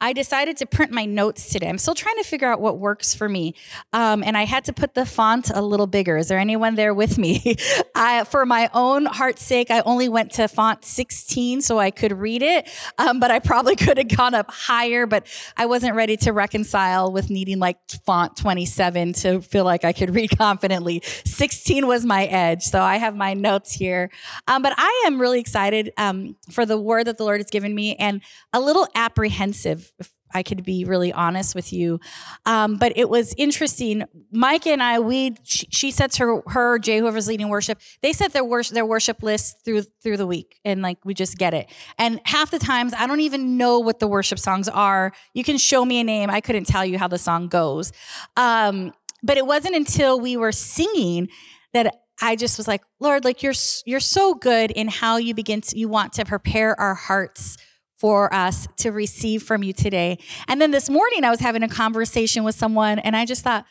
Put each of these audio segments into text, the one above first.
I decided to print my notes today. I'm still trying to figure out what works for me. Um, and I had to put the font a little bigger. Is there anyone there with me? I, for my own heart's sake, I only went to font 16 so I could read it. Um, but I probably could have gone up higher, but I wasn't ready to reconcile with needing like font 27 to feel like I could read confidently. 16 was my edge. So I have my notes here. Um, but I am really excited um, for the word that the Lord has given me and a little apprehensive if I could be really honest with you. Um, but it was interesting. Mike and I, we she, she, sets her her Jay whoever's leading worship. They set their worship their worship list through through the week, and like we just get it. And half the times, I don't even know what the worship songs are. You can show me a name, I couldn't tell you how the song goes. Um, but it wasn't until we were singing that I just was like, Lord, like you're you're so good in how you begin to you want to prepare our hearts for us to receive from you today. And then this morning, I was having a conversation with someone, and I just thought,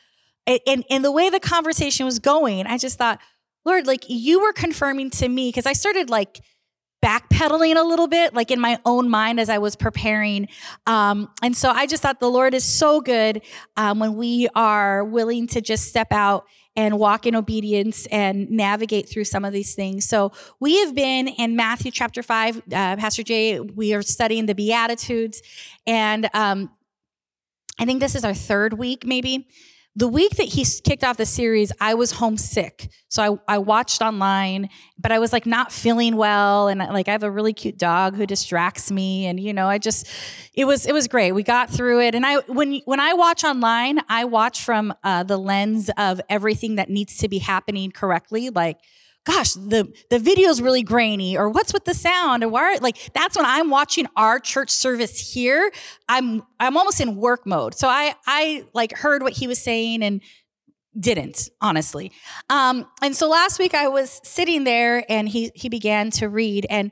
and, and the way the conversation was going, I just thought, Lord, like you were confirming to me, because I started like backpedaling a little bit, like in my own mind as I was preparing. Um, and so I just thought the Lord is so good um, when we are willing to just step out and walk in obedience and navigate through some of these things. So we have been in Matthew chapter five, uh, Pastor Jay, we are studying the Beatitudes. And um, I think this is our third week, maybe the week that he kicked off the series, I was homesick. So I, I watched online, but I was like not feeling well. And like I have a really cute dog who distracts me. And you know, I just, it was, it was great. We got through it. And I, when, when I watch online, I watch from uh, the lens of everything that needs to be happening correctly. Like, gosh, the, the video's really grainy, or what's with the sound, or why, like, that's when I'm watching our church service here. I'm, I'm almost in work mode. So I, I like heard what he was saying and didn't honestly. Um, and so last week I was sitting there and he, he began to read and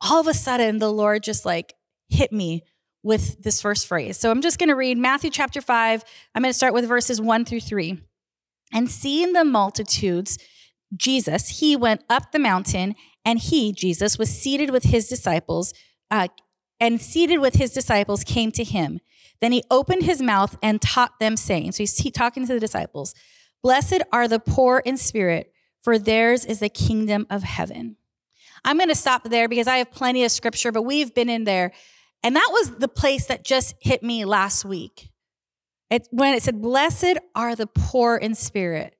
all of a sudden the Lord just like hit me with this first phrase. So I'm just going to read Matthew chapter five. I'm going to start with verses one through three. And seeing the multitudes, Jesus, he went up the mountain and he, Jesus, was seated with his disciples, uh, and seated with his disciples came to him. Then he opened his mouth and taught them, saying, So he's talking to the disciples, Blessed are the poor in spirit, for theirs is the kingdom of heaven. I'm going to stop there because I have plenty of scripture, but we've been in there. And that was the place that just hit me last week. It, when it said, Blessed are the poor in spirit.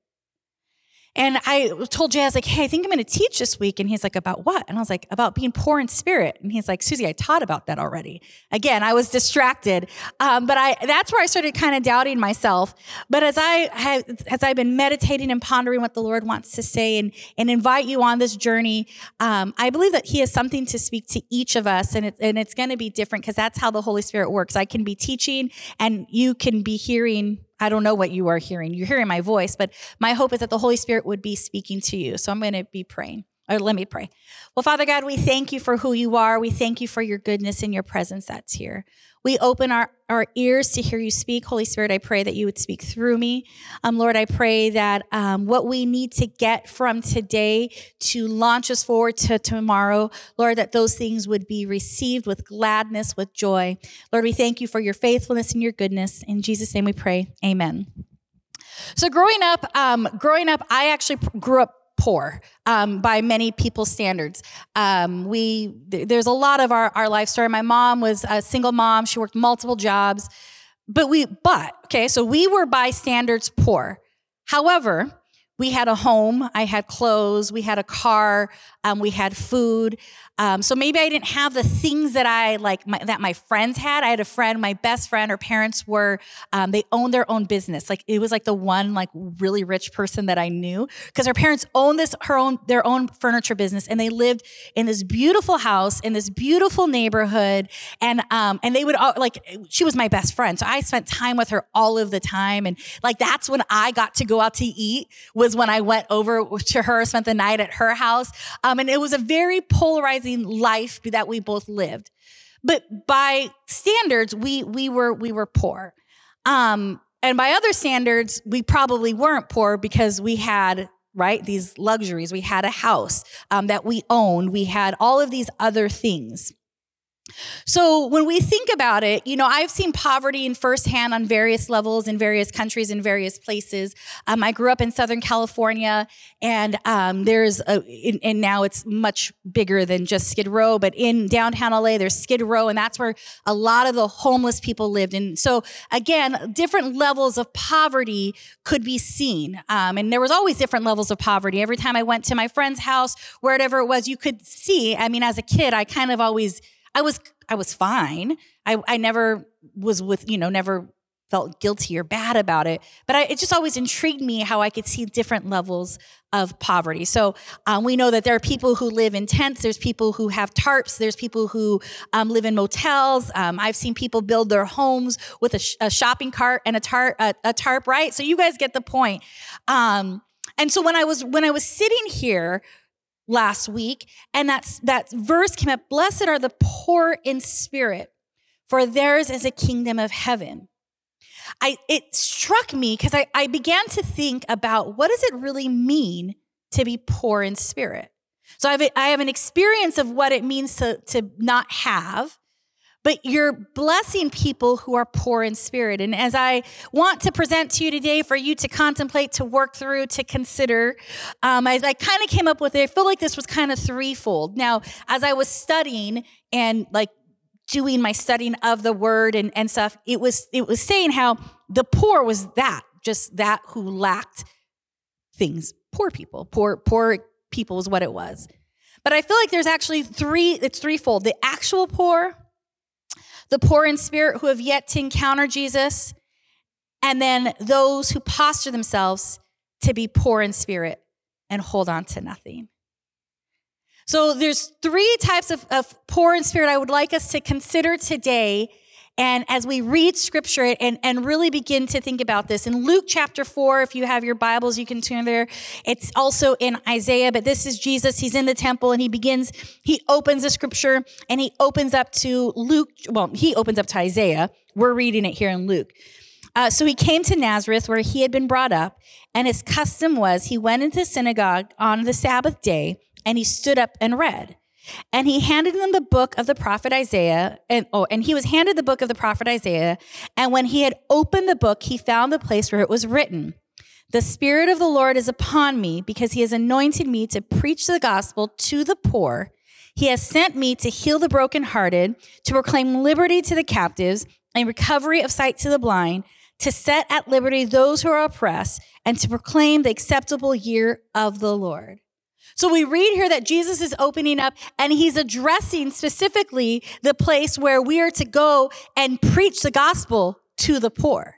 And I told Jay, I was like, hey, I think I'm going to teach this week. And he's like, about what? And I was like, about being poor in spirit. And he's like, Suzie, I taught about that already. Again, I was distracted. Um, but I, that's where I started kind of doubting myself. But as I have, as I've been meditating and pondering what the Lord wants to say and, and invite you on this journey, um, I believe that he has something to speak to each of us. And, it, and it's going to be different because that's how the Holy Spirit works. I can be teaching and you can be hearing I don't know what you are hearing. You're hearing my voice, but my hope is that the Holy Spirit would be speaking to you. So I'm going to be praying. Or let me pray. Well, Father God, we thank you for who you are. We thank you for your goodness and your presence that's here. We open our, our ears to hear you speak. Holy Spirit, I pray that you would speak through me. Um, Lord, I pray that um, what we need to get from today to launch us forward to tomorrow, Lord, that those things would be received with gladness, with joy. Lord, we thank you for your faithfulness and your goodness. In Jesus' name we pray. Amen. So growing up, um, growing up, I actually grew up poor um, by many people's standards. Um, we th- there's a lot of our, our life story. My mom was a single mom. She worked multiple jobs, but we but okay, so we were by standards poor. However, we had a home, I had clothes, we had a car, um, we had food. Um, so maybe I didn't have the things that I like my, that my friends had. I had a friend, my best friend. Her parents were um, they owned their own business. Like it was like the one like really rich person that I knew because her parents owned this her own their own furniture business, and they lived in this beautiful house in this beautiful neighborhood. And um and they would all like she was my best friend, so I spent time with her all of the time, and like that's when I got to go out to eat was when I went over to her, spent the night at her house, um, and it was a very polarizing life that we both lived. But by standards, we we were we were poor. Um, and by other standards, we probably weren't poor because we had right these luxuries. We had a house um, that we owned. We had all of these other things. So when we think about it, you know, I've seen poverty in firsthand on various levels in various countries in various places. Um, I grew up in Southern California, and um, there's a, and now it's much bigger than just Skid Row. But in downtown LA, there's Skid Row, and that's where a lot of the homeless people lived. And so again, different levels of poverty could be seen, um, and there was always different levels of poverty. Every time I went to my friend's house, wherever it was, you could see. I mean, as a kid, I kind of always I was I was fine. I I never was with you know never felt guilty or bad about it. But I, it just always intrigued me how I could see different levels of poverty. So um, we know that there are people who live in tents. There's people who have tarps. There's people who um, live in motels. Um, I've seen people build their homes with a, sh- a shopping cart and a tarp, a, a, tarp, right? So you guys get the point. Um, and so when I was when I was sitting here last week, and that's that verse came up, blessed are the poor in spirit, for theirs is a kingdom of heaven. I it struck me because I, I began to think about what does it really mean to be poor in spirit? So I have, a, I have an experience of what it means to, to not have, but you're blessing people who are poor in spirit. And as I want to present to you today for you to contemplate, to work through, to consider, um, I, I kind of came up with it. I feel like this was kind of threefold. Now, as I was studying and like doing my studying of the word and, and stuff, it was it was saying how the poor was that, just that who lacked things. Poor people. Poor, poor people was what it was. But I feel like there's actually three, it's threefold. The actual poor, the poor in spirit who have yet to encounter Jesus, and then those who posture themselves to be poor in spirit and hold on to nothing. So there's three types of, of poor in spirit I would like us to consider today and as we read scripture and, and really begin to think about this, in Luke chapter 4, if you have your Bibles, you can turn there. It's also in Isaiah, but this is Jesus. He's in the temple and he begins, he opens the scripture and he opens up to Luke. Well, he opens up to Isaiah. We're reading it here in Luke. Uh, so he came to Nazareth where he had been brought up, and his custom was he went into synagogue on the Sabbath day and he stood up and read. And he handed them the book of the prophet Isaiah. And oh, and he was handed the book of the prophet Isaiah. And when he had opened the book, he found the place where it was written. The Spirit of the Lord is upon me because he has anointed me to preach the gospel to the poor. He has sent me to heal the brokenhearted, to proclaim liberty to the captives and recovery of sight to the blind, to set at liberty those who are oppressed, and to proclaim the acceptable year of the Lord. So we read here that Jesus is opening up and he's addressing specifically the place where we are to go and preach the gospel to the poor.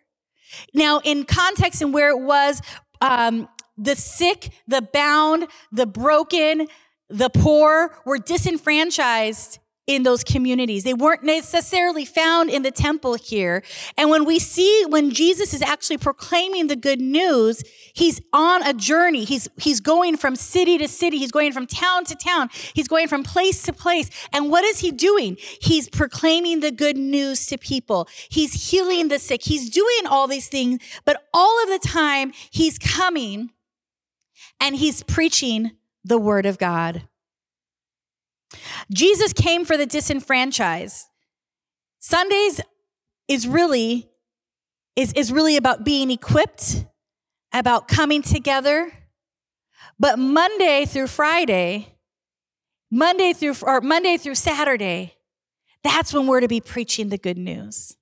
Now, in context and where it was, um, the sick, the bound, the broken, the poor were disenfranchised in those communities. They weren't necessarily found in the temple here. And when we see when Jesus is actually proclaiming the good news, he's on a journey. He's, he's going from city to city. He's going from town to town. He's going from place to place. And what is he doing? He's proclaiming the good news to people. He's healing the sick. He's doing all these things, but all of the time he's coming and he's preaching the word of God. Jesus came for the disenfranchised. Sundays is really is, is really about being equipped, about coming together. But Monday through Friday, Monday through or Monday through Saturday, that's when we're to be preaching the good news.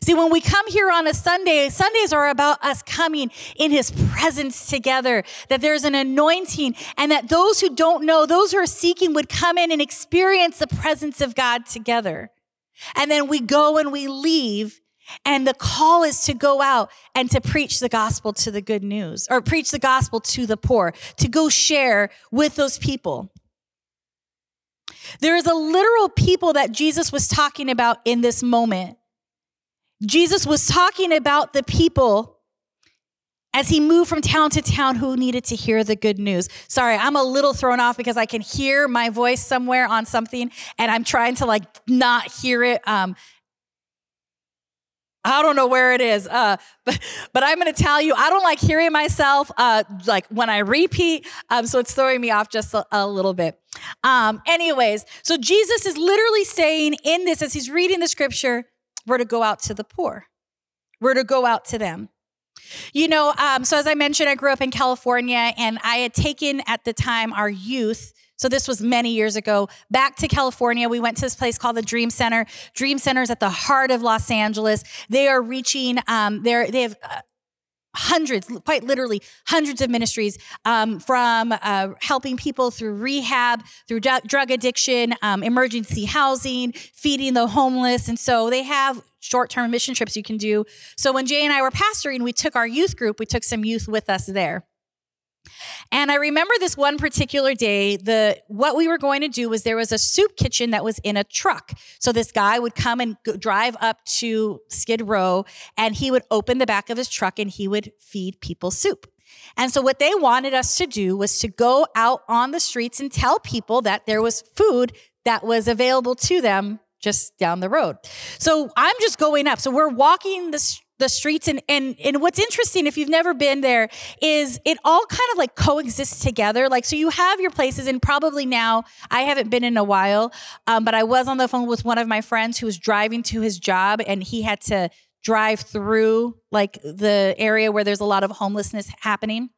See, when we come here on a Sunday, Sundays are about us coming in his presence together, that there's an anointing and that those who don't know, those who are seeking would come in and experience the presence of God together. And then we go and we leave and the call is to go out and to preach the gospel to the good news or preach the gospel to the poor, to go share with those people. There is a literal people that Jesus was talking about in this moment. Jesus was talking about the people as he moved from town to town who needed to hear the good news. Sorry, I'm a little thrown off because I can hear my voice somewhere on something and I'm trying to like not hear it. Um, I don't know where it is. Uh, but, but I'm going to tell you, I don't like hearing myself, uh, like when I repeat. Um, so it's throwing me off just a, a little bit. Um, anyways, so Jesus is literally saying in this, as he's reading the scripture, we're to go out to the poor. We're to go out to them. You know, um, so as I mentioned, I grew up in California and I had taken at the time our youth so this was many years ago. Back to California, we went to this place called the Dream Center. Dream Center is at the heart of Los Angeles. They are reaching. Um, they're they have. Hundreds, quite literally hundreds of ministries um, from uh, helping people through rehab, through d- drug addiction, um, emergency housing, feeding the homeless. And so they have short term mission trips you can do. So when Jay and I were pastoring, we took our youth group, we took some youth with us there. And I remember this one particular day, the what we were going to do was there was a soup kitchen that was in a truck. So this guy would come and go, drive up to Skid Row and he would open the back of his truck and he would feed people soup. And so what they wanted us to do was to go out on the streets and tell people that there was food that was available to them just down the road. So I'm just going up. So we're walking the the streets and and and what's interesting if you've never been there is it all kind of like coexists together like so you have your places and probably now i haven't been in a while um, but i was on the phone with one of my friends who was driving to his job and he had to drive through like the area where there's a lot of homelessness happening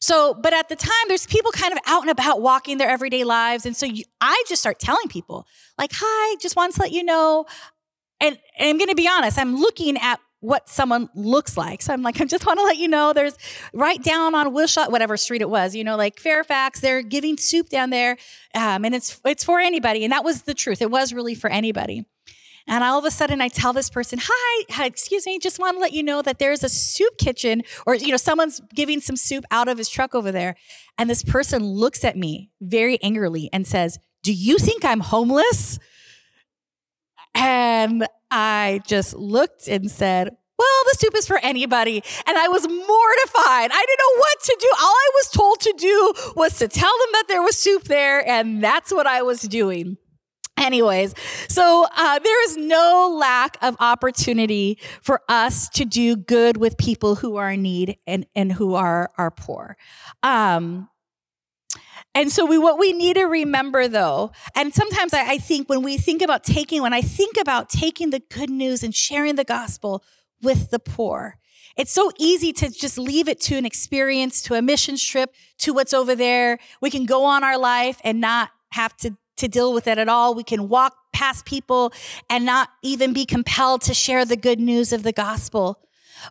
so, but at the time, there's people kind of out and about walking their everyday lives. And so you, I just start telling people, like, hi, just wanted to let you know. And, and I'm going to be honest, I'm looking at what someone looks like. So I'm like, I just want to let you know there's right down on Wilshire, whatever street it was, you know, like Fairfax, they're giving soup down there. Um, and it's, it's for anybody. And that was the truth. It was really for anybody. And all of a sudden I tell this person, hi, excuse me, just want to let you know that there's a soup kitchen or, you know, someone's giving some soup out of his truck over there. And this person looks at me very angrily and says, do you think I'm homeless? And I just looked and said, well, the soup is for anybody. And I was mortified. I didn't know what to do. All I was told to do was to tell them that there was soup there, and that's what I was doing. Anyways, so uh, there is no lack of opportunity for us to do good with people who are in need and, and who are, are poor. Um, and so we what we need to remember though, and sometimes I, I think when we think about taking, when I think about taking the good news and sharing the gospel with the poor, it's so easy to just leave it to an experience, to a missions trip, to what's over there. We can go on our life and not have to, to deal with it at all. We can walk past people and not even be compelled to share the good news of the gospel.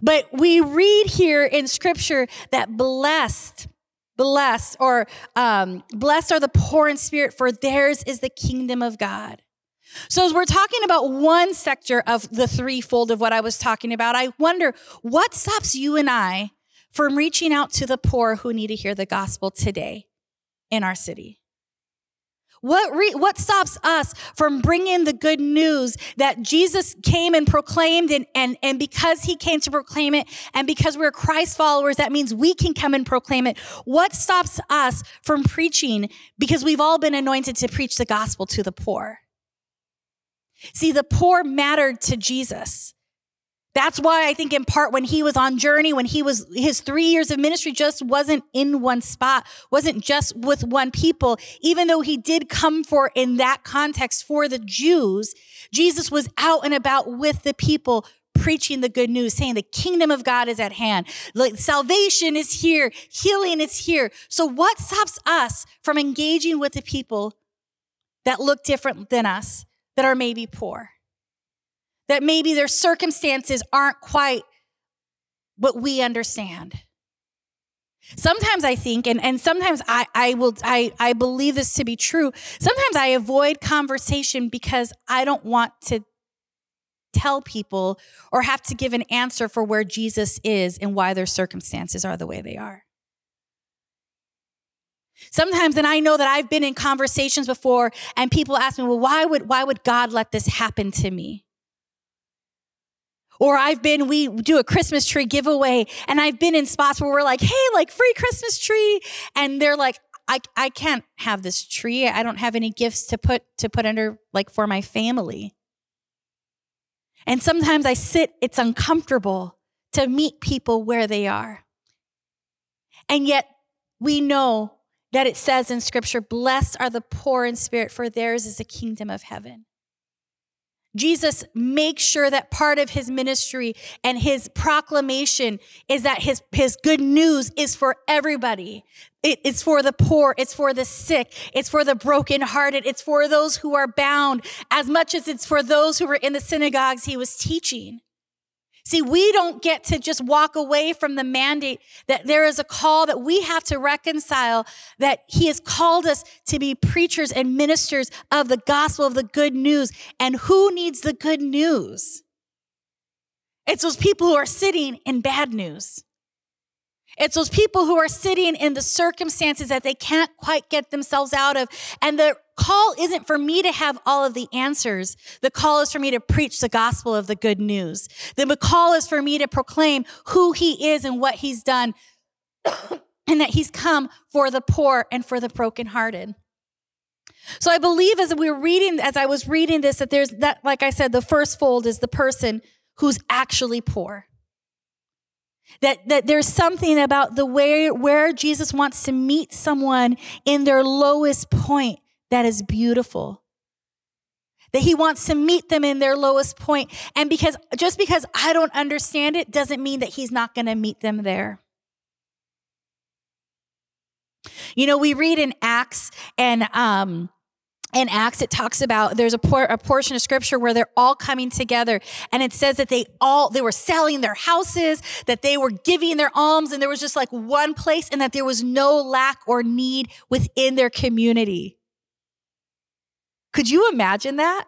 But we read here in scripture that blessed Blessed or um, blessed are the poor in spirit, for theirs is the kingdom of God. So, as we're talking about one sector of the threefold of what I was talking about, I wonder what stops you and I from reaching out to the poor who need to hear the gospel today in our city? What, re- what stops us from bringing the good news that Jesus came and proclaimed and, and, and because he came to proclaim it and because we're Christ followers, that means we can come and proclaim it. What stops us from preaching because we've all been anointed to preach the gospel to the poor? See, the poor mattered to Jesus. That's why I think in part when he was on journey, when he was, his three years of ministry just wasn't in one spot, wasn't just with one people. Even though he did come for in that context for the Jews, Jesus was out and about with the people preaching the good news, saying the kingdom of God is at hand. Like salvation is here. Healing is here. So what stops us from engaging with the people that look different than us, that are maybe poor? That maybe their circumstances aren't quite what we understand. Sometimes I think, and, and sometimes I, I will, I, I believe this to be true. Sometimes I avoid conversation because I don't want to tell people or have to give an answer for where Jesus is and why their circumstances are the way they are. Sometimes, and I know that I've been in conversations before and people ask me, well, why would, why would God let this happen to me? Or I've been, we do a Christmas tree giveaway and I've been in spots where we're like, hey, like free Christmas tree. And they're like, I, I can't have this tree. I don't have any gifts to put, to put under like for my family. And sometimes I sit, it's uncomfortable to meet people where they are. And yet we know that it says in scripture, blessed are the poor in spirit, for theirs is the kingdom of heaven. Jesus makes sure that part of his ministry and his proclamation is that his, his good news is for everybody. It, it's for the poor. It's for the sick. It's for the brokenhearted. It's for those who are bound as much as it's for those who were in the synagogues he was teaching. See, we don't get to just walk away from the mandate that there is a call that we have to reconcile that he has called us to be preachers and ministers of the gospel of the good news. And who needs the good news? It's those people who are sitting in bad news. It's those people who are sitting in the circumstances that they can't quite get themselves out of. And the call isn't for me to have all of the answers. The call is for me to preach the gospel of the good news. The call is for me to proclaim who he is and what he's done and that he's come for the poor and for the brokenhearted. So I believe as we were reading, as I was reading this, that there's that, like I said, the first fold is the person who's actually poor. That, that there's something about the way where Jesus wants to meet someone in their lowest point that is beautiful. That he wants to meet them in their lowest point. And because just because I don't understand it doesn't mean that he's not going to meet them there. You know, we read in Acts and um in Acts, it talks about there's a, por- a, portion of scripture where they're all coming together. And it says that they all, they were selling their houses, that they were giving their alms, and there was just like one place, and that there was no lack or need within their community. Could you imagine that?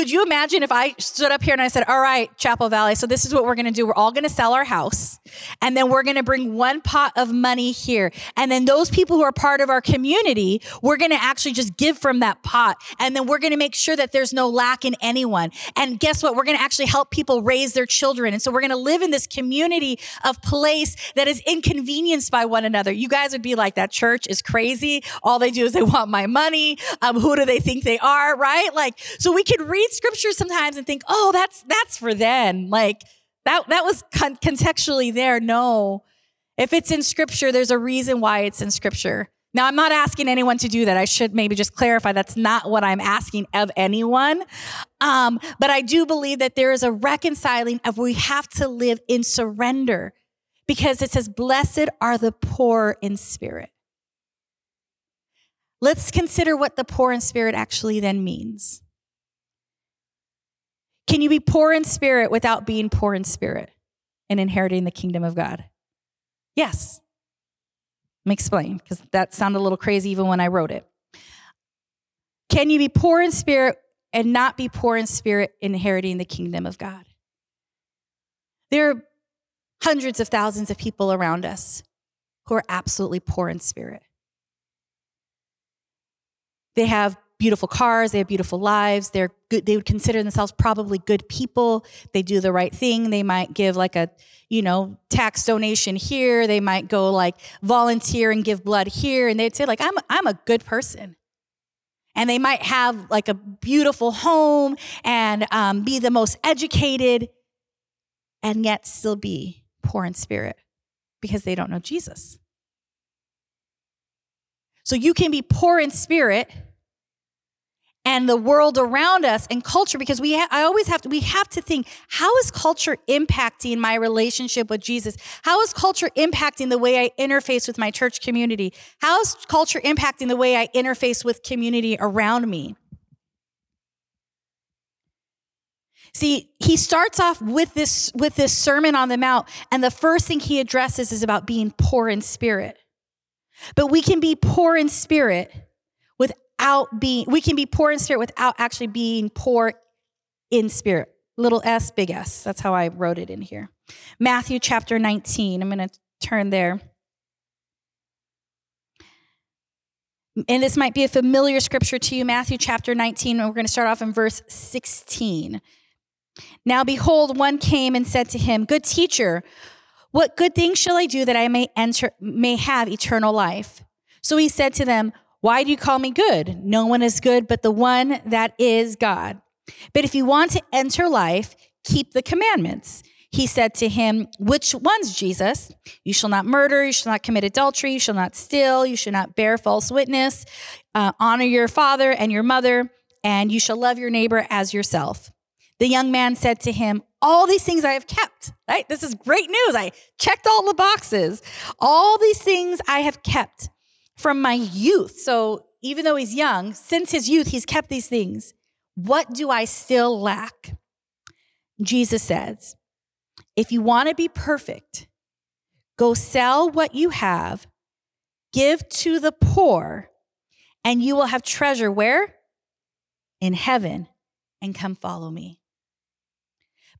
Could you imagine if I stood up here and I said, All right, Chapel Valley, so this is what we're going to do. We're all going to sell our house and then we're going to bring one pot of money here. And then those people who are part of our community, we're going to actually just give from that pot. And then we're going to make sure that there's no lack in anyone. And guess what? We're going to actually help people raise their children. And so we're going to live in this community of place that is inconvenienced by one another. You guys would be like, That church is crazy. All they do is they want my money. Um, who do they think they are? Right? Like, so we could read read scripture sometimes and think, oh, that's, that's for then. Like that, that was con- contextually there. No. If it's in scripture, there's a reason why it's in scripture. Now, I'm not asking anyone to do that. I should maybe just clarify that's not what I'm asking of anyone. Um, but I do believe that there is a reconciling of we have to live in surrender because it says, Blessed are the poor in spirit. Let's consider what the poor in spirit actually then means. Can you be poor in spirit without being poor in spirit and inheriting the kingdom of God? Yes. Let me explain, because that sounded a little crazy even when I wrote it. Can you be poor in spirit and not be poor in spirit inheriting the kingdom of God? There are hundreds of thousands of people around us who are absolutely poor in spirit. They have beautiful cars, they have beautiful lives, they're good, they would consider themselves probably good people. They do the right thing. They might give like a, you know, tax donation here. They might go like volunteer and give blood here. And they'd say, like, I'm I'm a good person. And they might have like a beautiful home and um, be the most educated and yet still be poor in spirit because they don't know Jesus. So you can be poor in spirit and the world around us and culture because we ha- I always have to we have to think how is culture impacting my relationship with Jesus? How is culture impacting the way I interface with my church community? How is culture impacting the way I interface with community around me? See, he starts off with this with this sermon on the mount and the first thing he addresses is about being poor in spirit. But we can be poor in spirit without being, we can be poor in spirit without actually being poor in spirit. Little s, big S. That's how I wrote it in here. Matthew chapter 19. I'm going to turn there. And this might be a familiar scripture to you, Matthew chapter 19. And we're going to start off in verse 16. Now, behold, one came and said to him, Good teacher, what good thing shall I do that I may enter, may have eternal life? So he said to them, why do you call me good? No one is good but the one that is God. But if you want to enter life, keep the commandments. He said to him, Which ones, Jesus? You shall not murder, you shall not commit adultery, you shall not steal, you shall not bear false witness, uh, honor your father and your mother, and you shall love your neighbor as yourself. The young man said to him, All these things I have kept, right? This is great news. I checked all the boxes. All these things I have kept from my youth. So even though he's young, since his youth, he's kept these things. What do I still lack? Jesus says, if you want to be perfect, go sell what you have, give to the poor, and you will have treasure where? In heaven, and come follow me.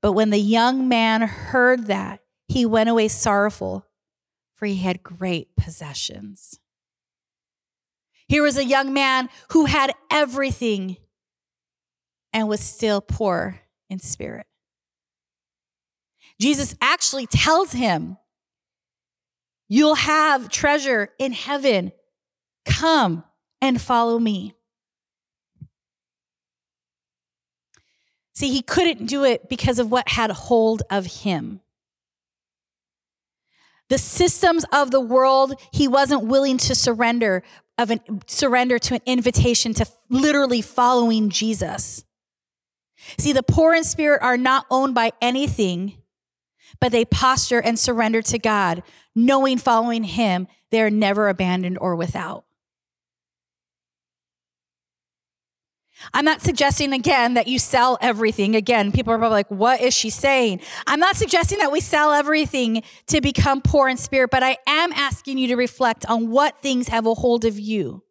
But when the young man heard that, he went away sorrowful, for he had great possessions. Here was a young man who had everything and was still poor in spirit. Jesus actually tells him, You'll have treasure in heaven. Come and follow me. See, he couldn't do it because of what had hold of him. The systems of the world, he wasn't willing to surrender of an surrender to an invitation to literally following Jesus. See, the poor in spirit are not owned by anything but they posture and surrender to God, knowing following Him, they are never abandoned or without. I'm not suggesting again that you sell everything. Again, people are probably like, what is she saying? I'm not suggesting that we sell everything to become poor in spirit, but I am asking you to reflect on what things have a hold of you.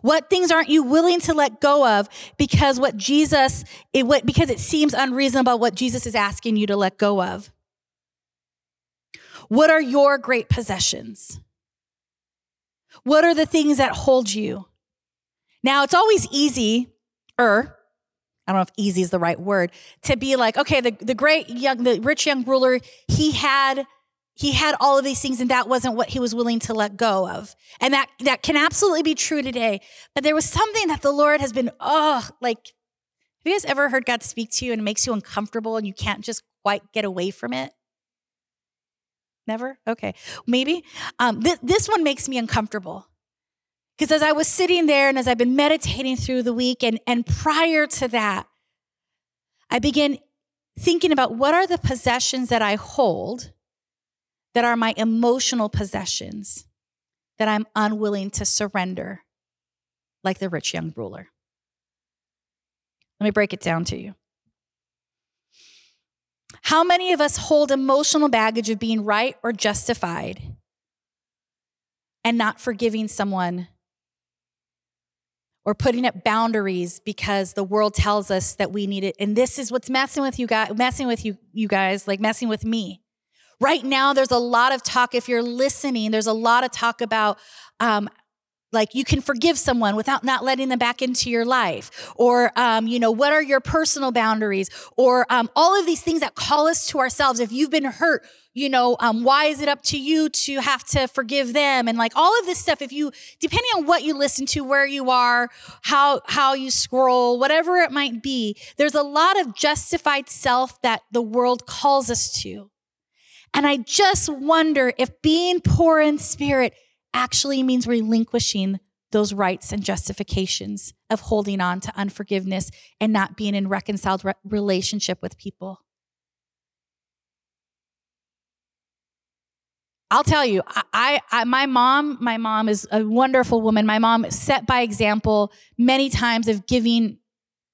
What things aren't you willing to let go of because what Jesus, it, what, because it seems unreasonable what Jesus is asking you to let go of? What are your great possessions? What are the things that hold you? Now, it's always easy, or I don't know if easy is the right word, to be like, okay, the, the great young, the rich young ruler, he had he had all of these things and that wasn't what he was willing to let go of and that that can absolutely be true today but there was something that the lord has been oh like have you guys ever heard god speak to you and it makes you uncomfortable and you can't just quite get away from it Never? Okay. Maybe. Um, th- this one makes me uncomfortable. Because as I was sitting there and as I've been meditating through the week, and, and prior to that, I began thinking about what are the possessions that I hold that are my emotional possessions that I'm unwilling to surrender, like the rich young ruler. Let me break it down to you. How many of us hold emotional baggage of being right or justified and not forgiving someone or putting up boundaries because the world tells us that we need it. And this is what's messing with you guys, messing with you, you guys, like messing with me. Right now, there's a lot of talk. If you're listening, there's a lot of talk about um, like you can forgive someone without not letting them back into your life. Or um, you know what are your personal boundaries? Or um, all of these things that call us to ourselves. If you've been hurt you know um, why is it up to you to have to forgive them? And like all of this stuff if you depending on what you listen to where you are how how you scroll whatever it might be there's a lot of justified self that the world calls us to. And i just wonder if being poor in spirit actually means relinquishing those rights and justifications of holding on to unforgiveness and not being in reconciled re- relationship with people. I'll tell you, I, I, my mom, my mom is a wonderful woman. My mom set by example many times of giving,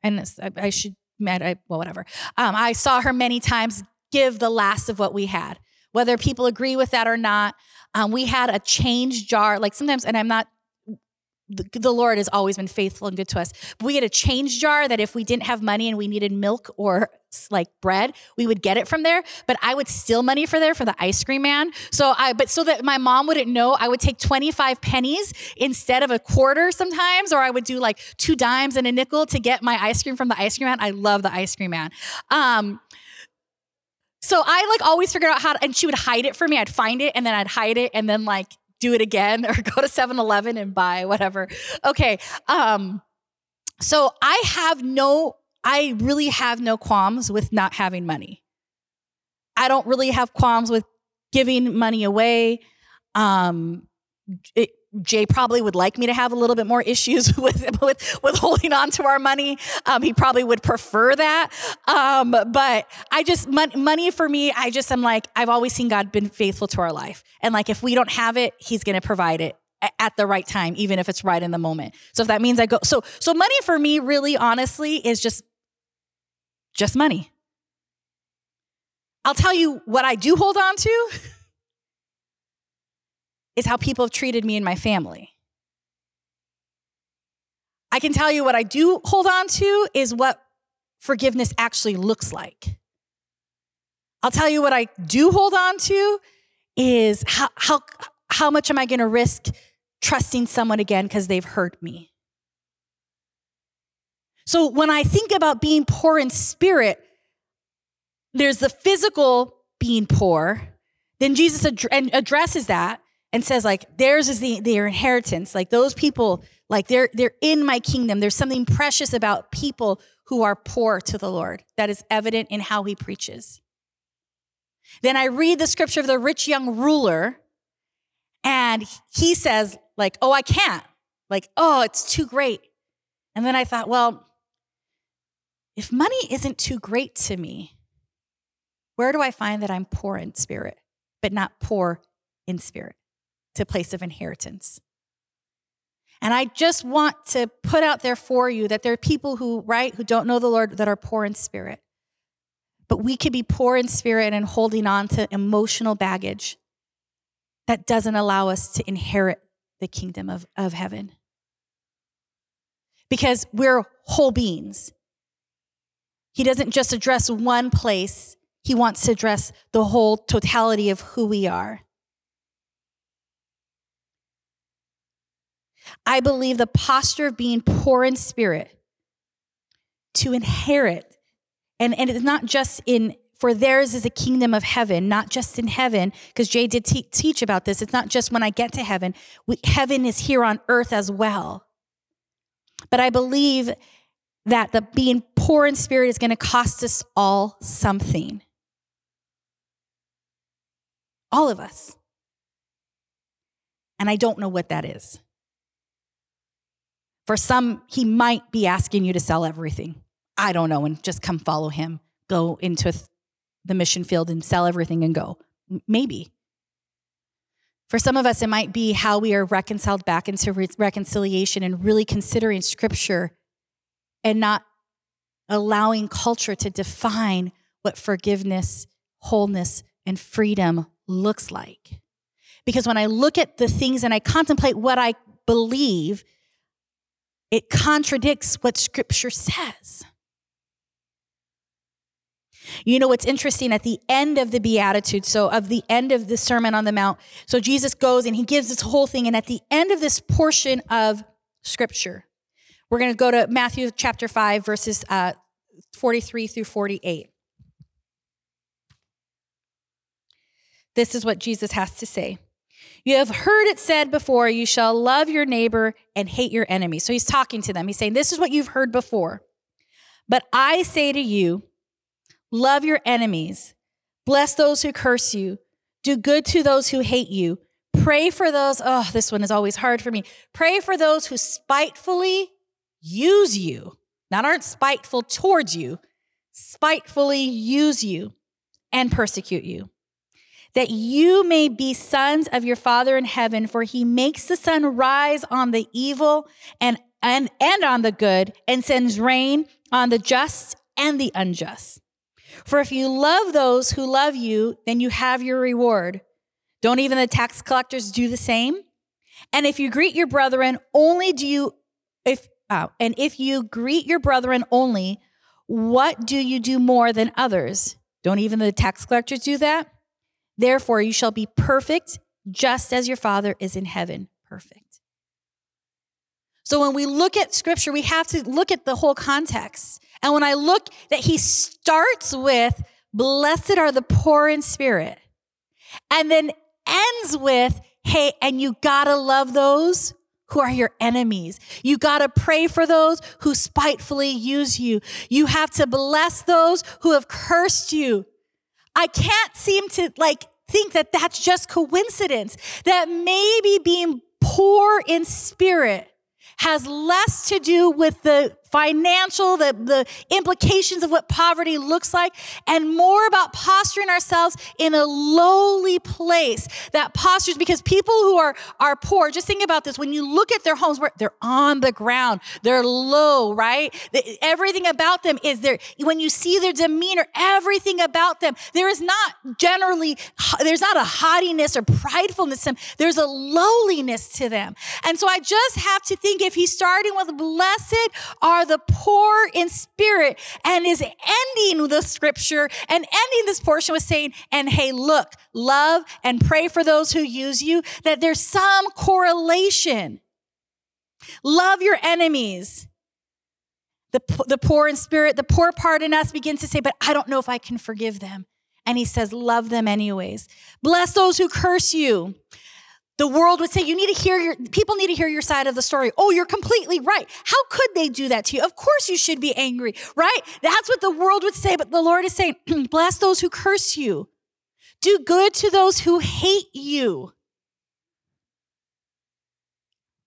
and I, I should, I, well, whatever. Um, I saw her many times give the last of what we had, whether people agree with that or not. Um, we had a change jar, like sometimes, and I'm not the, Lord has always been faithful and good to us. We had a change jar that if we didn't have money and we needed milk or like bread, we would get it from there. But I would steal money for there for the ice cream man. So I, but so that my mom wouldn't know, I would take 25 pennies instead of a quarter sometimes, or I would do like two dimes and a nickel to get my ice cream from the ice cream man. I love the ice cream man. Um, so I like always figured out how to, and she would hide it for me. I'd find it and then I'd hide it and then like do it again or go to 7-Eleven and buy whatever. Okay. Um, so I have no I really have no qualms with not having money. I don't really have qualms with giving money away. Um, it, Jay probably would like me to have a little bit more issues with with, with holding on to our money. Um, he probably would prefer that. Um, but I just money for me. I just am like I've always seen God been faithful to our life, and like if we don't have it, He's going to provide it at the right time, even if it's right in the moment. So if that means I go, so so money for me, really, honestly, is just just money. I'll tell you what I do hold on to. is how people have treated me and my family. I can tell you what I do hold on to is what forgiveness actually looks like. I'll tell you what I do hold on to is how, how, how much am I going to risk trusting someone again because they've hurt me? So when I think about being poor in spirit, there's the physical being poor. Then Jesus ad- addresses that and says like theirs is the their inheritance. Like those people like they're they're in my kingdom. There's something precious about people who are poor to the lord that is evident in how he preaches. Then i read the scripture of the rich young ruler and he says like oh i can't. Like oh it's too great. And then i thought well if money isn't too great to me where do i find that i'm poor in spirit but not poor in spirit to place of inheritance. And I just want to put out there for you that there are people who, right, who don't know the Lord that are poor in spirit. But we could be poor in spirit and holding on to emotional baggage that doesn't allow us to inherit the kingdom of, of heaven. Because we're whole beings. He doesn't just address one place, he wants to address the whole totality of who we are. I believe the posture of being poor in spirit to inherit, and, and it's not just in, for theirs is a kingdom of heaven, not just in heaven, because Jay did te- teach about this. It's not just when I get to heaven, we, heaven is here on earth as well. But I believe that the being poor in spirit is going to cost us all something. All of us. And I don't know what that is. For some, he might be asking you to sell everything. I don't know, and just come follow him. Go into the mission field and sell everything and go. Maybe. For some of us, it might be how we are reconciled back into re- reconciliation and really considering scripture and not allowing culture to define what forgiveness, wholeness, and freedom looks like. Because when I look at the things and I contemplate what I believe, it contradicts what scripture says. You know what's interesting at the end of the Beatitude, so of the end of the Sermon on the Mount, so Jesus goes and he gives this whole thing, and at the end of this portion of scripture, we're going to go to Matthew chapter 5, verses uh, 43 through 48. This is what Jesus has to say. You have heard it said before, you shall love your neighbor and hate your enemy. So he's talking to them. He's saying, This is what you've heard before. But I say to you, love your enemies, bless those who curse you, do good to those who hate you, pray for those. Oh, this one is always hard for me. Pray for those who spitefully use you, not aren't spiteful towards you, spitefully use you and persecute you that you may be sons of your Father in heaven, for he makes the sun rise on the evil and, and, and on the good, and sends rain on the just and the unjust. For if you love those who love you, then you have your reward. Don't even the tax collectors do the same? And if you greet your brethren, only do you, if, oh, and if you greet your brethren only, what do you do more than others? Don't even the tax collectors do that? Therefore, you shall be perfect, just as your Father is in heaven perfect. So when we look at scripture, we have to look at the whole context. And when I look that he starts with, blessed are the poor in spirit, and then ends with, hey, and you gotta love those who are your enemies. You got to pray for those who spitefully use you. You have to bless those who have cursed you. I can't seem to like think that that's just coincidence, that maybe being poor in spirit has less to do with the financial, the, the implications of what poverty looks like, and more about posturing ourselves in a lowly place. That postures, because people who are, are poor, just think about this. When you look at their homes, they're on the ground, they're low, right? Everything about them is there. When you see their demeanor, everything about them, there is not generally, there's not a haughtiness or pridefulness to them. There's a lowliness to them. And so I just have to think if he's starting with blessed are are the poor in spirit and is ending the scripture and ending this portion with saying, and hey, look, love and pray for those who use you, that there's some correlation. Love your enemies. The, the poor in spirit, the poor part in us begins to say, but I don't know if I can forgive them. And he says, love them anyways. Bless those who curse you. The world would say, you need to hear your, people need to hear your side of the story. Oh, you're completely right. How could they do that to you? Of course you should be angry, right? That's what the world would say. But the Lord is saying, bless those who curse you. Do good to those who hate you.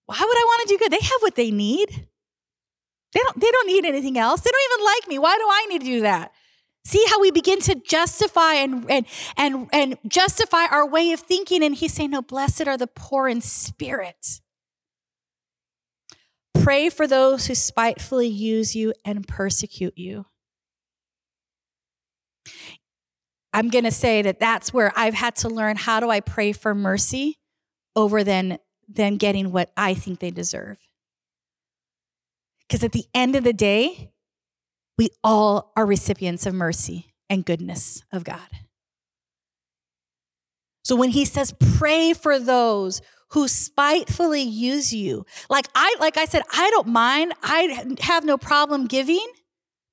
Why would I want to do good? They have what they need. They don't, they don't need anything else. They don't even like me. Why do I need to do that? See how we begin to justify and, and, and, and justify our way of thinking. And he's saying, No, blessed are the poor in spirit. Pray for those who spitefully use you and persecute you. I'm going to say that that's where I've had to learn how do I pray for mercy over than, than getting what I think they deserve. Because at the end of the day, we all are recipients of mercy and goodness of God. So when he says, pray for those who spitefully use you, like I, like I said, I don't mind. I have no problem giving.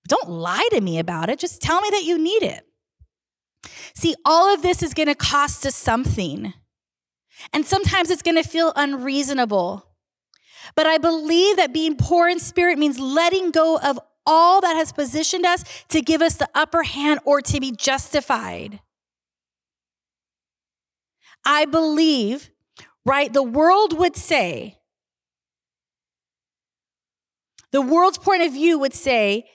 Don't lie to me about it. Just tell me that you need it. See, all of this is going to cost us something. And sometimes it's going to feel unreasonable. But I believe that being poor in spirit means letting go of all that has positioned us to give us the upper hand or to be justified. I believe, right? The world would say, the world's point of view would say,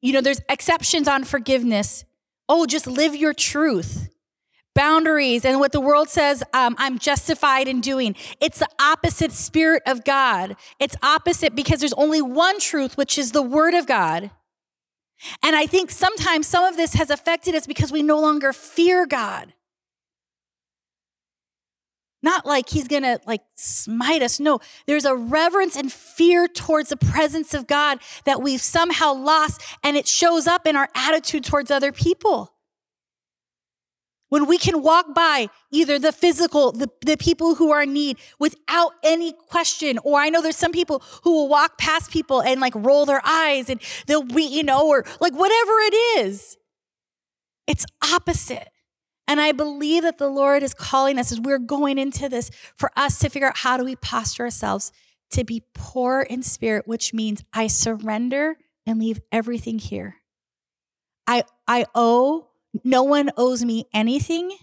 you know, there's exceptions on forgiveness. Oh, just live your truth boundaries and what the world says um, I'm justified in doing. It's the opposite spirit of God. It's opposite because there's only one truth, which is the word of God. And I think sometimes some of this has affected us because we no longer fear God. Not like he's gonna like smite us. No, there's a reverence and fear towards the presence of God that we've somehow lost, and it shows up in our attitude towards other people. When we can walk by either the physical, the, the people who are in need without any question, or I know there's some people who will walk past people and like roll their eyes and they'll be, you know, or like whatever it is. It's opposite. And I believe that the Lord is calling us as we're going into this for us to figure out how do we posture ourselves to be poor in spirit, which means I surrender and leave everything here. I, I owe no one owes me anything,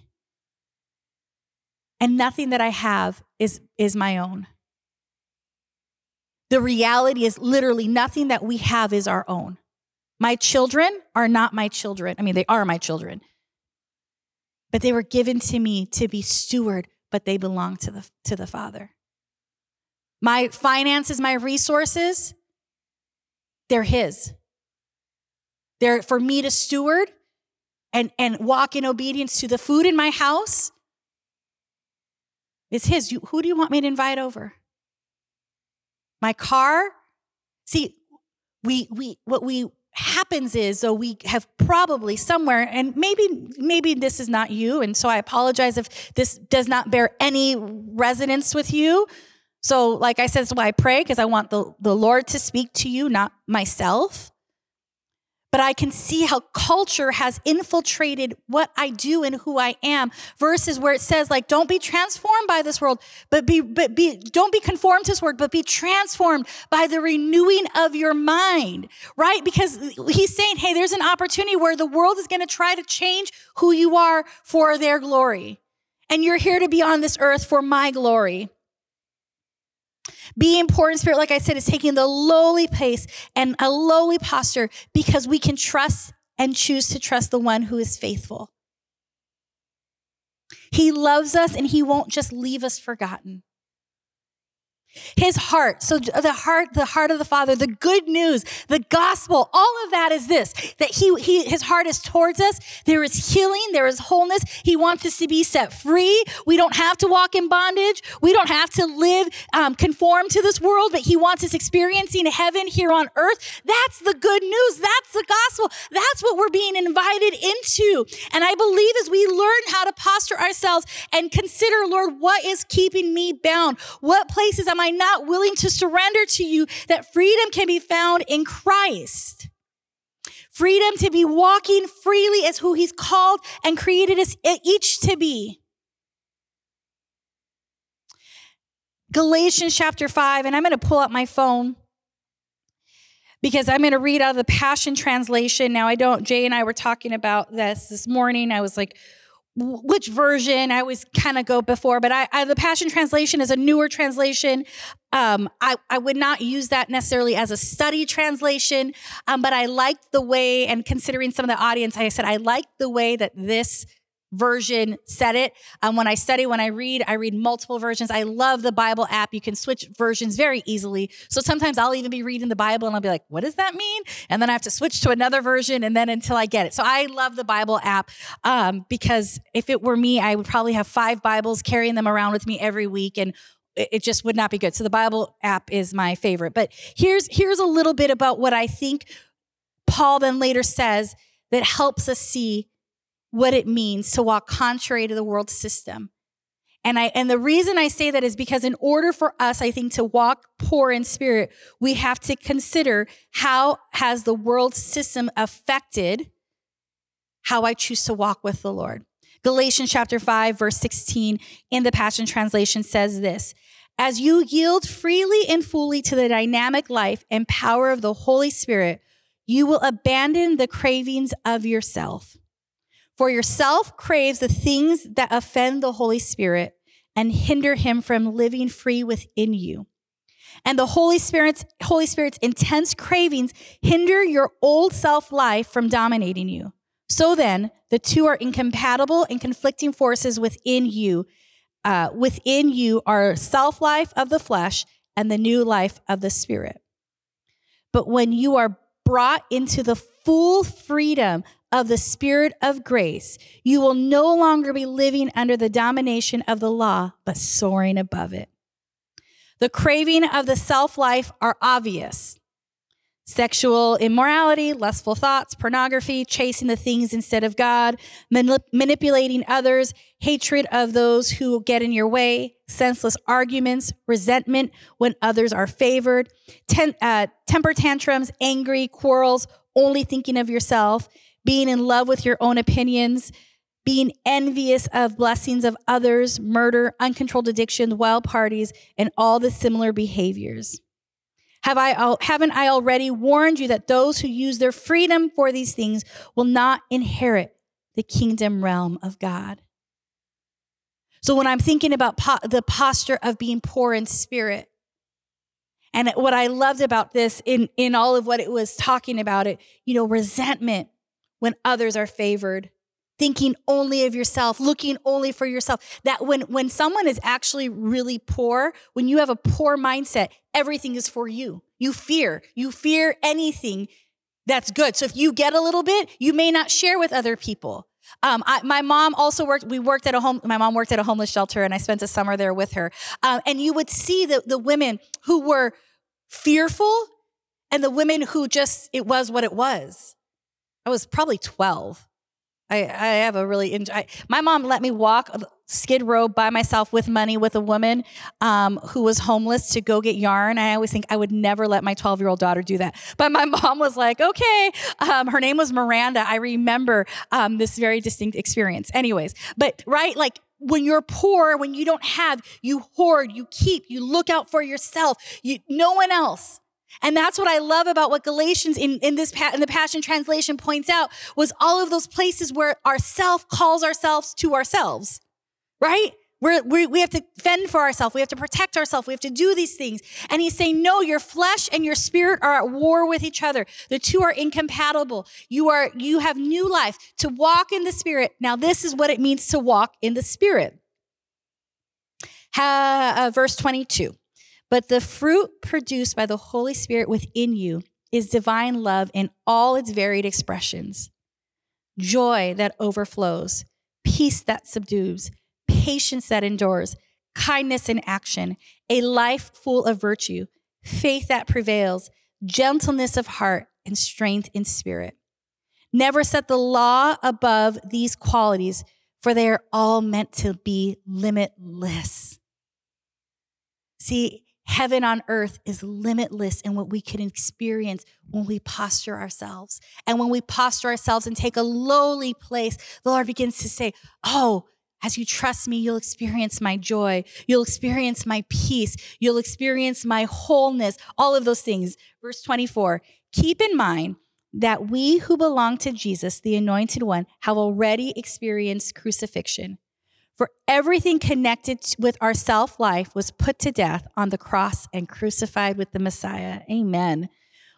and nothing that I have is, is my own. The reality is literally nothing that we have is our own. My children are not my children. I mean, they are my children, but they were given to me to be steward, but they belong to the, to the Father. My finances, my resources, they're His. They're for me to steward, and, and walk in obedience to the food in my house is his. You, who do you want me to invite over? My car? See, we, we, what we happens is so we have probably somewhere and maybe maybe this is not you and so i apologize if this does not bear any resonance with you so like i said that's why i pray because i want the, the lord to speak to you not myself but I can see how culture has infiltrated what I do and who I am versus where it says like, don't be transformed by this world, but be, but be, don't be conformed to this world, but be transformed by the renewing of your mind, right? Because he's saying, hey, there's an opportunity where the world is going to try to change who you are for their glory. And you're here to be on this earth for my glory. Being poor in spirit, like I said, is taking the lowly pace and a lowly posture because we can trust and choose to trust the one who is faithful. He loves us and he won't just leave us forgotten. His heart. So the heart, the heart of the Father, the good news, the gospel, all of that is this, that he, he, his heart is towards us. There is healing. There is wholeness. He wants us to be set free. We don't have to walk in bondage. We don't have to live, um, conform to this world, but he wants us experiencing heaven here on earth. That's the good news. That's the gospel. That's what we're being invited into. And I believe as we learn how to posture ourselves and consider, Lord, what is keeping me bound? What places am I I not willing to surrender to you that freedom can be found in Christ? Freedom to be walking freely as who he's called and created us each to be. Galatians chapter 5, and I'm going to pull up my phone because I'm going to read out of the Passion Translation. Now, I don't, Jay and I were talking about this this morning. I was like, which version I always kind of go before, but I, I, the Passion Translation is a newer translation. Um, I, I would not use that necessarily as a study translation, um, but I liked the way, and considering some of the audience, I said I liked the way that this version said it. Um, when I study, when I read, I read multiple versions. I love the Bible app. You can switch versions very easily. So sometimes I'll even be reading the Bible and I'll be like, what does that mean? And then I have to switch to another version and then until I get it. So I love the Bible app um, because if it were me, I would probably have five Bibles carrying them around with me every week and it just would not be good. So the Bible app is my favorite. But here's here's a little bit about what I think Paul then later says that helps us see what it means to walk contrary to the world system. And I and the reason I say that is because in order for us I think to walk poor in spirit, we have to consider how has the world system affected how I choose to walk with the Lord. Galatians chapter 5 verse 16 in the Passion translation says this: As you yield freely and fully to the dynamic life and power of the Holy Spirit, you will abandon the cravings of yourself. For yourself craves the things that offend the Holy Spirit and hinder him from living free within you. And the Holy Spirit's Holy Spirit's intense cravings hinder your old self life from dominating you. So then, the two are incompatible and conflicting forces within you. Uh, within you are self life of the flesh and the new life of the spirit. But when you are brought into the full freedom of the Spirit of grace, you will no longer be living under the domination of the law, but soaring above it. The craving of the self life are obvious sexual immorality, lustful thoughts, pornography, chasing the things instead of God, manip- manipulating others, hatred of those who get in your way, senseless arguments, resentment when others are favored, ten- uh, temper tantrums, angry quarrels, only thinking of yourself being in love with your own opinions, being envious of blessings of others, murder, uncontrolled addictions, wild parties, and all the similar behaviors. Have I, haven't I already warned you that those who use their freedom for these things will not inherit the kingdom realm of God? So when I'm thinking about po- the posture of being poor in spirit, and what I loved about this in, in all of what it was talking about it, you know, resentment, when others are favored thinking only of yourself looking only for yourself that when when someone is actually really poor when you have a poor mindset everything is for you you fear you fear anything that's good so if you get a little bit you may not share with other people um, I, my mom also worked. We worked at a home. My mom worked at a homeless shelter, and I spent a summer there with her. Um, and you would see the the women who were fearful, and the women who just it was what it was. I was probably 12. I, I have a really, I, my mom let me walk Skid Row by myself with money with a woman um, who was homeless to go get yarn. I always think I would never let my 12 year old daughter do that. But my mom was like, okay. Um, her name was Miranda. I remember um, this very distinct experience. Anyways, but right, like when you're poor, when you don't have, you hoard, you keep, you look out for yourself, you, no one else. And that's what I love about what Galatians in, in this, in the Passion Translation points out was all of those places where our self calls ourselves to ourselves, right? We're, we we have to fend for ourselves. We have to protect ourselves. We have to do these things. And he's saying, no, your flesh and your spirit are at war with each other. The two are incompatible. You are, you have new life to walk in the spirit. Now, this is what it means to walk in the spirit. Uh, verse 22. But the fruit produced by the Holy Spirit within you is divine love in all its varied expressions joy that overflows, peace that subdues, patience that endures, kindness in action, a life full of virtue, faith that prevails, gentleness of heart, and strength in spirit. Never set the law above these qualities, for they are all meant to be limitless. See, Heaven on earth is limitless in what we can experience when we posture ourselves. And when we posture ourselves and take a lowly place, the Lord begins to say, Oh, as you trust me, you'll experience my joy. You'll experience my peace. You'll experience my wholeness, all of those things. Verse 24 Keep in mind that we who belong to Jesus, the anointed one, have already experienced crucifixion. For everything connected with our self life was put to death on the cross and crucified with the Messiah. Amen.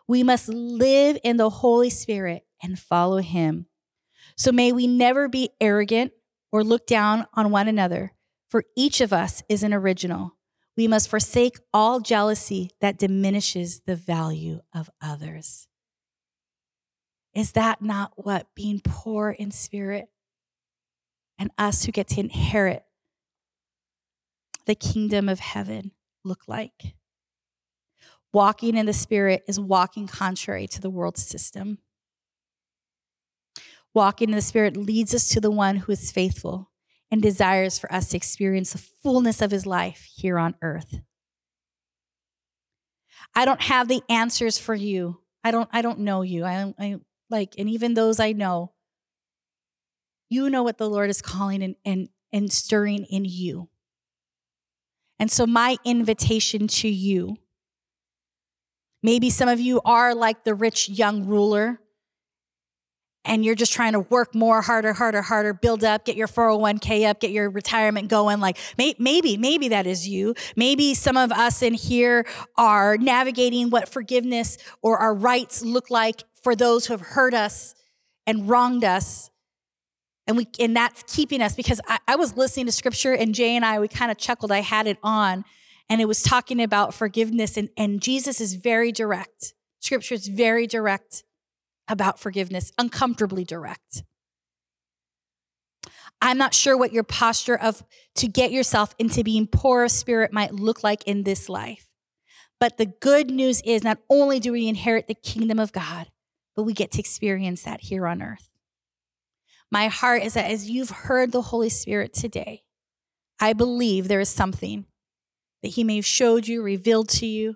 We must live in the Holy Spirit and follow him. So may we never be arrogant or look down on one another, for each of us is an original. We must forsake all jealousy that diminishes the value of others. Is that not what being poor in spirit and us who get to inherit the kingdom of heaven look like. Walking in the Spirit is walking contrary to the world system. Walking in the Spirit leads us to the one who is faithful and desires for us to experience the fullness of his life here on earth. I don't have the answers for you. I don't I don't know you. I, I like and even those I know you know what the Lord is calling and, and, and stirring in you. And so, my invitation to you maybe some of you are like the rich young ruler and you're just trying to work more, harder, harder, harder, build up, get your 401k up, get your retirement going. Like maybe, maybe that is you. Maybe some of us in here are navigating what forgiveness or our rights look like for those who have hurt us and wronged us and we and that's keeping us because I, I was listening to scripture and Jay and I we kind of chuckled. I had it on and it was talking about forgiveness and, and Jesus is very direct. Scripture is very direct about forgiveness, uncomfortably direct. I'm not sure what your posture of to get yourself into being poor of spirit might look like in this life. But the good news is not only do we inherit the kingdom of God, but we get to experience that here on earth. My heart is that as you've heard the Holy Spirit today, I believe there is something that He may have showed you, revealed to you,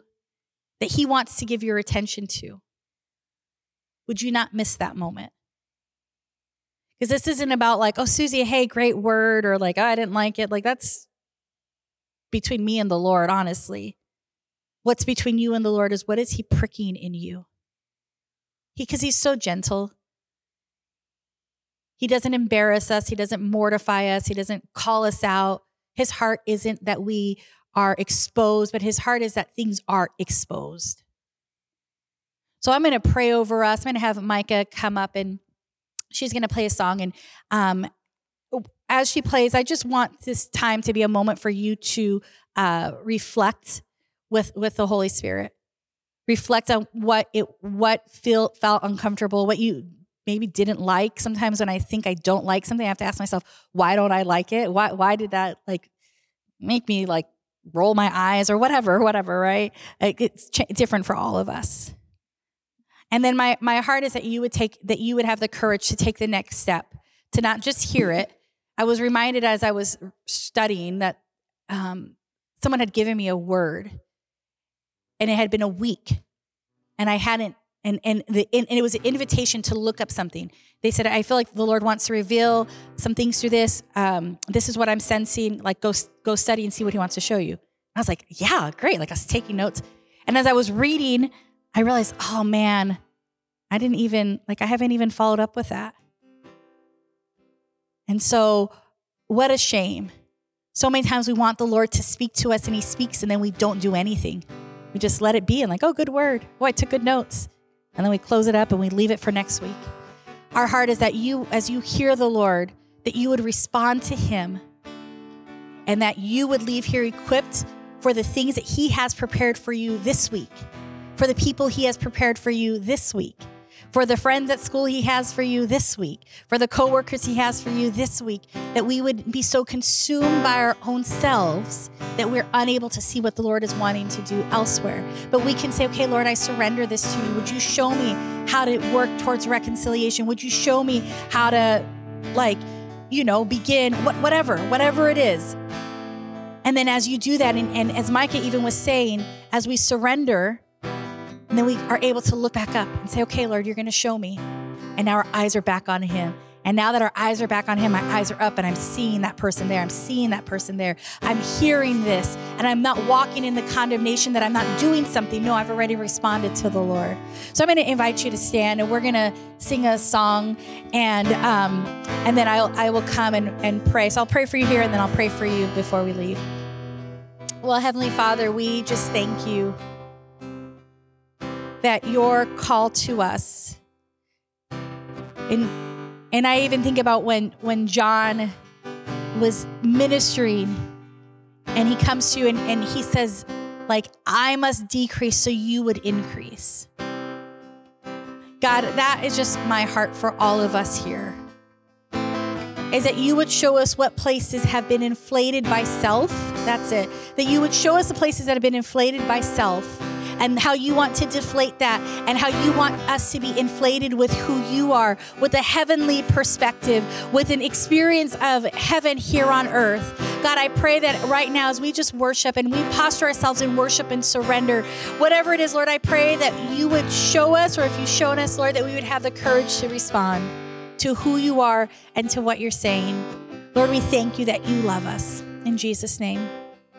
that He wants to give your attention to. Would you not miss that moment? Because this isn't about like, oh, Suzie, hey, great word, or like, oh, I didn't like it. Like, that's between me and the Lord, honestly. What's between you and the Lord is what is He pricking in you? Because he, He's so gentle. He doesn't embarrass us. He doesn't mortify us. He doesn't call us out. His heart isn't that we are exposed, but his heart is that things are exposed. So I'm going to pray over us. I'm going to have Micah come up and she's going to play a song. And um, as she plays, I just want this time to be a moment for you to uh, reflect with with the Holy Spirit. Reflect on what it what feel felt uncomfortable, what you maybe didn't like. Sometimes when I think I don't like something, I have to ask myself, why don't I like it? Why why did that like make me like roll my eyes or whatever, whatever, right? It's ch- different for all of us. And then my my heart is that you would take that you would have the courage to take the next step to not just hear it. I was reminded as I was studying that um, someone had given me a word and it had been a week and I hadn't and and the and it was an invitation to look up something. They said, "I feel like the Lord wants to reveal some things through this. Um, this is what I'm sensing. Like, go go study and see what He wants to show you." I was like, "Yeah, great!" Like I was taking notes, and as I was reading, I realized, "Oh man, I didn't even like I haven't even followed up with that." And so, what a shame. So many times we want the Lord to speak to us, and He speaks, and then we don't do anything. We just let it be and like, "Oh, good word. Oh, I took good notes." and then we close it up and we leave it for next week. Our heart is that you, as you hear the Lord, that you would respond to Him and that you would leave here equipped for the things that He has prepared for you this week, for the people He has prepared for you this week for the friends at school he has for you this week, for the coworkers he has for you this week, that we would be so consumed by our own selves that we're unable to see what the Lord is wanting to do elsewhere. But we can say, okay, Lord, I surrender this to you. Would you show me how to work towards reconciliation? Would you show me how to, like, you know, begin what, whatever, whatever it is. And then as you do that, and, and as Micah even was saying, as we surrender, and then we are able to look back up and say, okay, Lord, you're going to show me. And now our eyes are back on Him. And now that our eyes are back on Him, my eyes are up and I'm seeing that person there. I'm seeing that person there. I'm hearing this and I'm not walking in the condemnation that I'm not doing something. No, I've already responded to the Lord. So I'm going to invite you to stand and we're going to sing a song and um, and then I'll, I will come and, and pray. So I'll pray for you here and then I'll pray for you before we leave. Well, Heavenly Father, we just thank you that your call to us. And and I even think about when when John was ministering and he comes to you and, and he says, like, I must decrease so you would increase. God, that is just my heart for all of us here. Is that you would show us what places have been inflated by self. That's it. That you would show us the places that have been inflated by self and how you want to deflate that and how you want us to be inflated with who you are, with a heavenly perspective, with an experience of heaven here on earth. God, I pray that right now as we just worship and we posture ourselves in worship and surrender, whatever it is, Lord, I pray that you would show us, or if you've shown us, Lord, that we would have the courage to respond to who you are and to what you're saying. Lord, we thank you that you love us. In Jesus' name.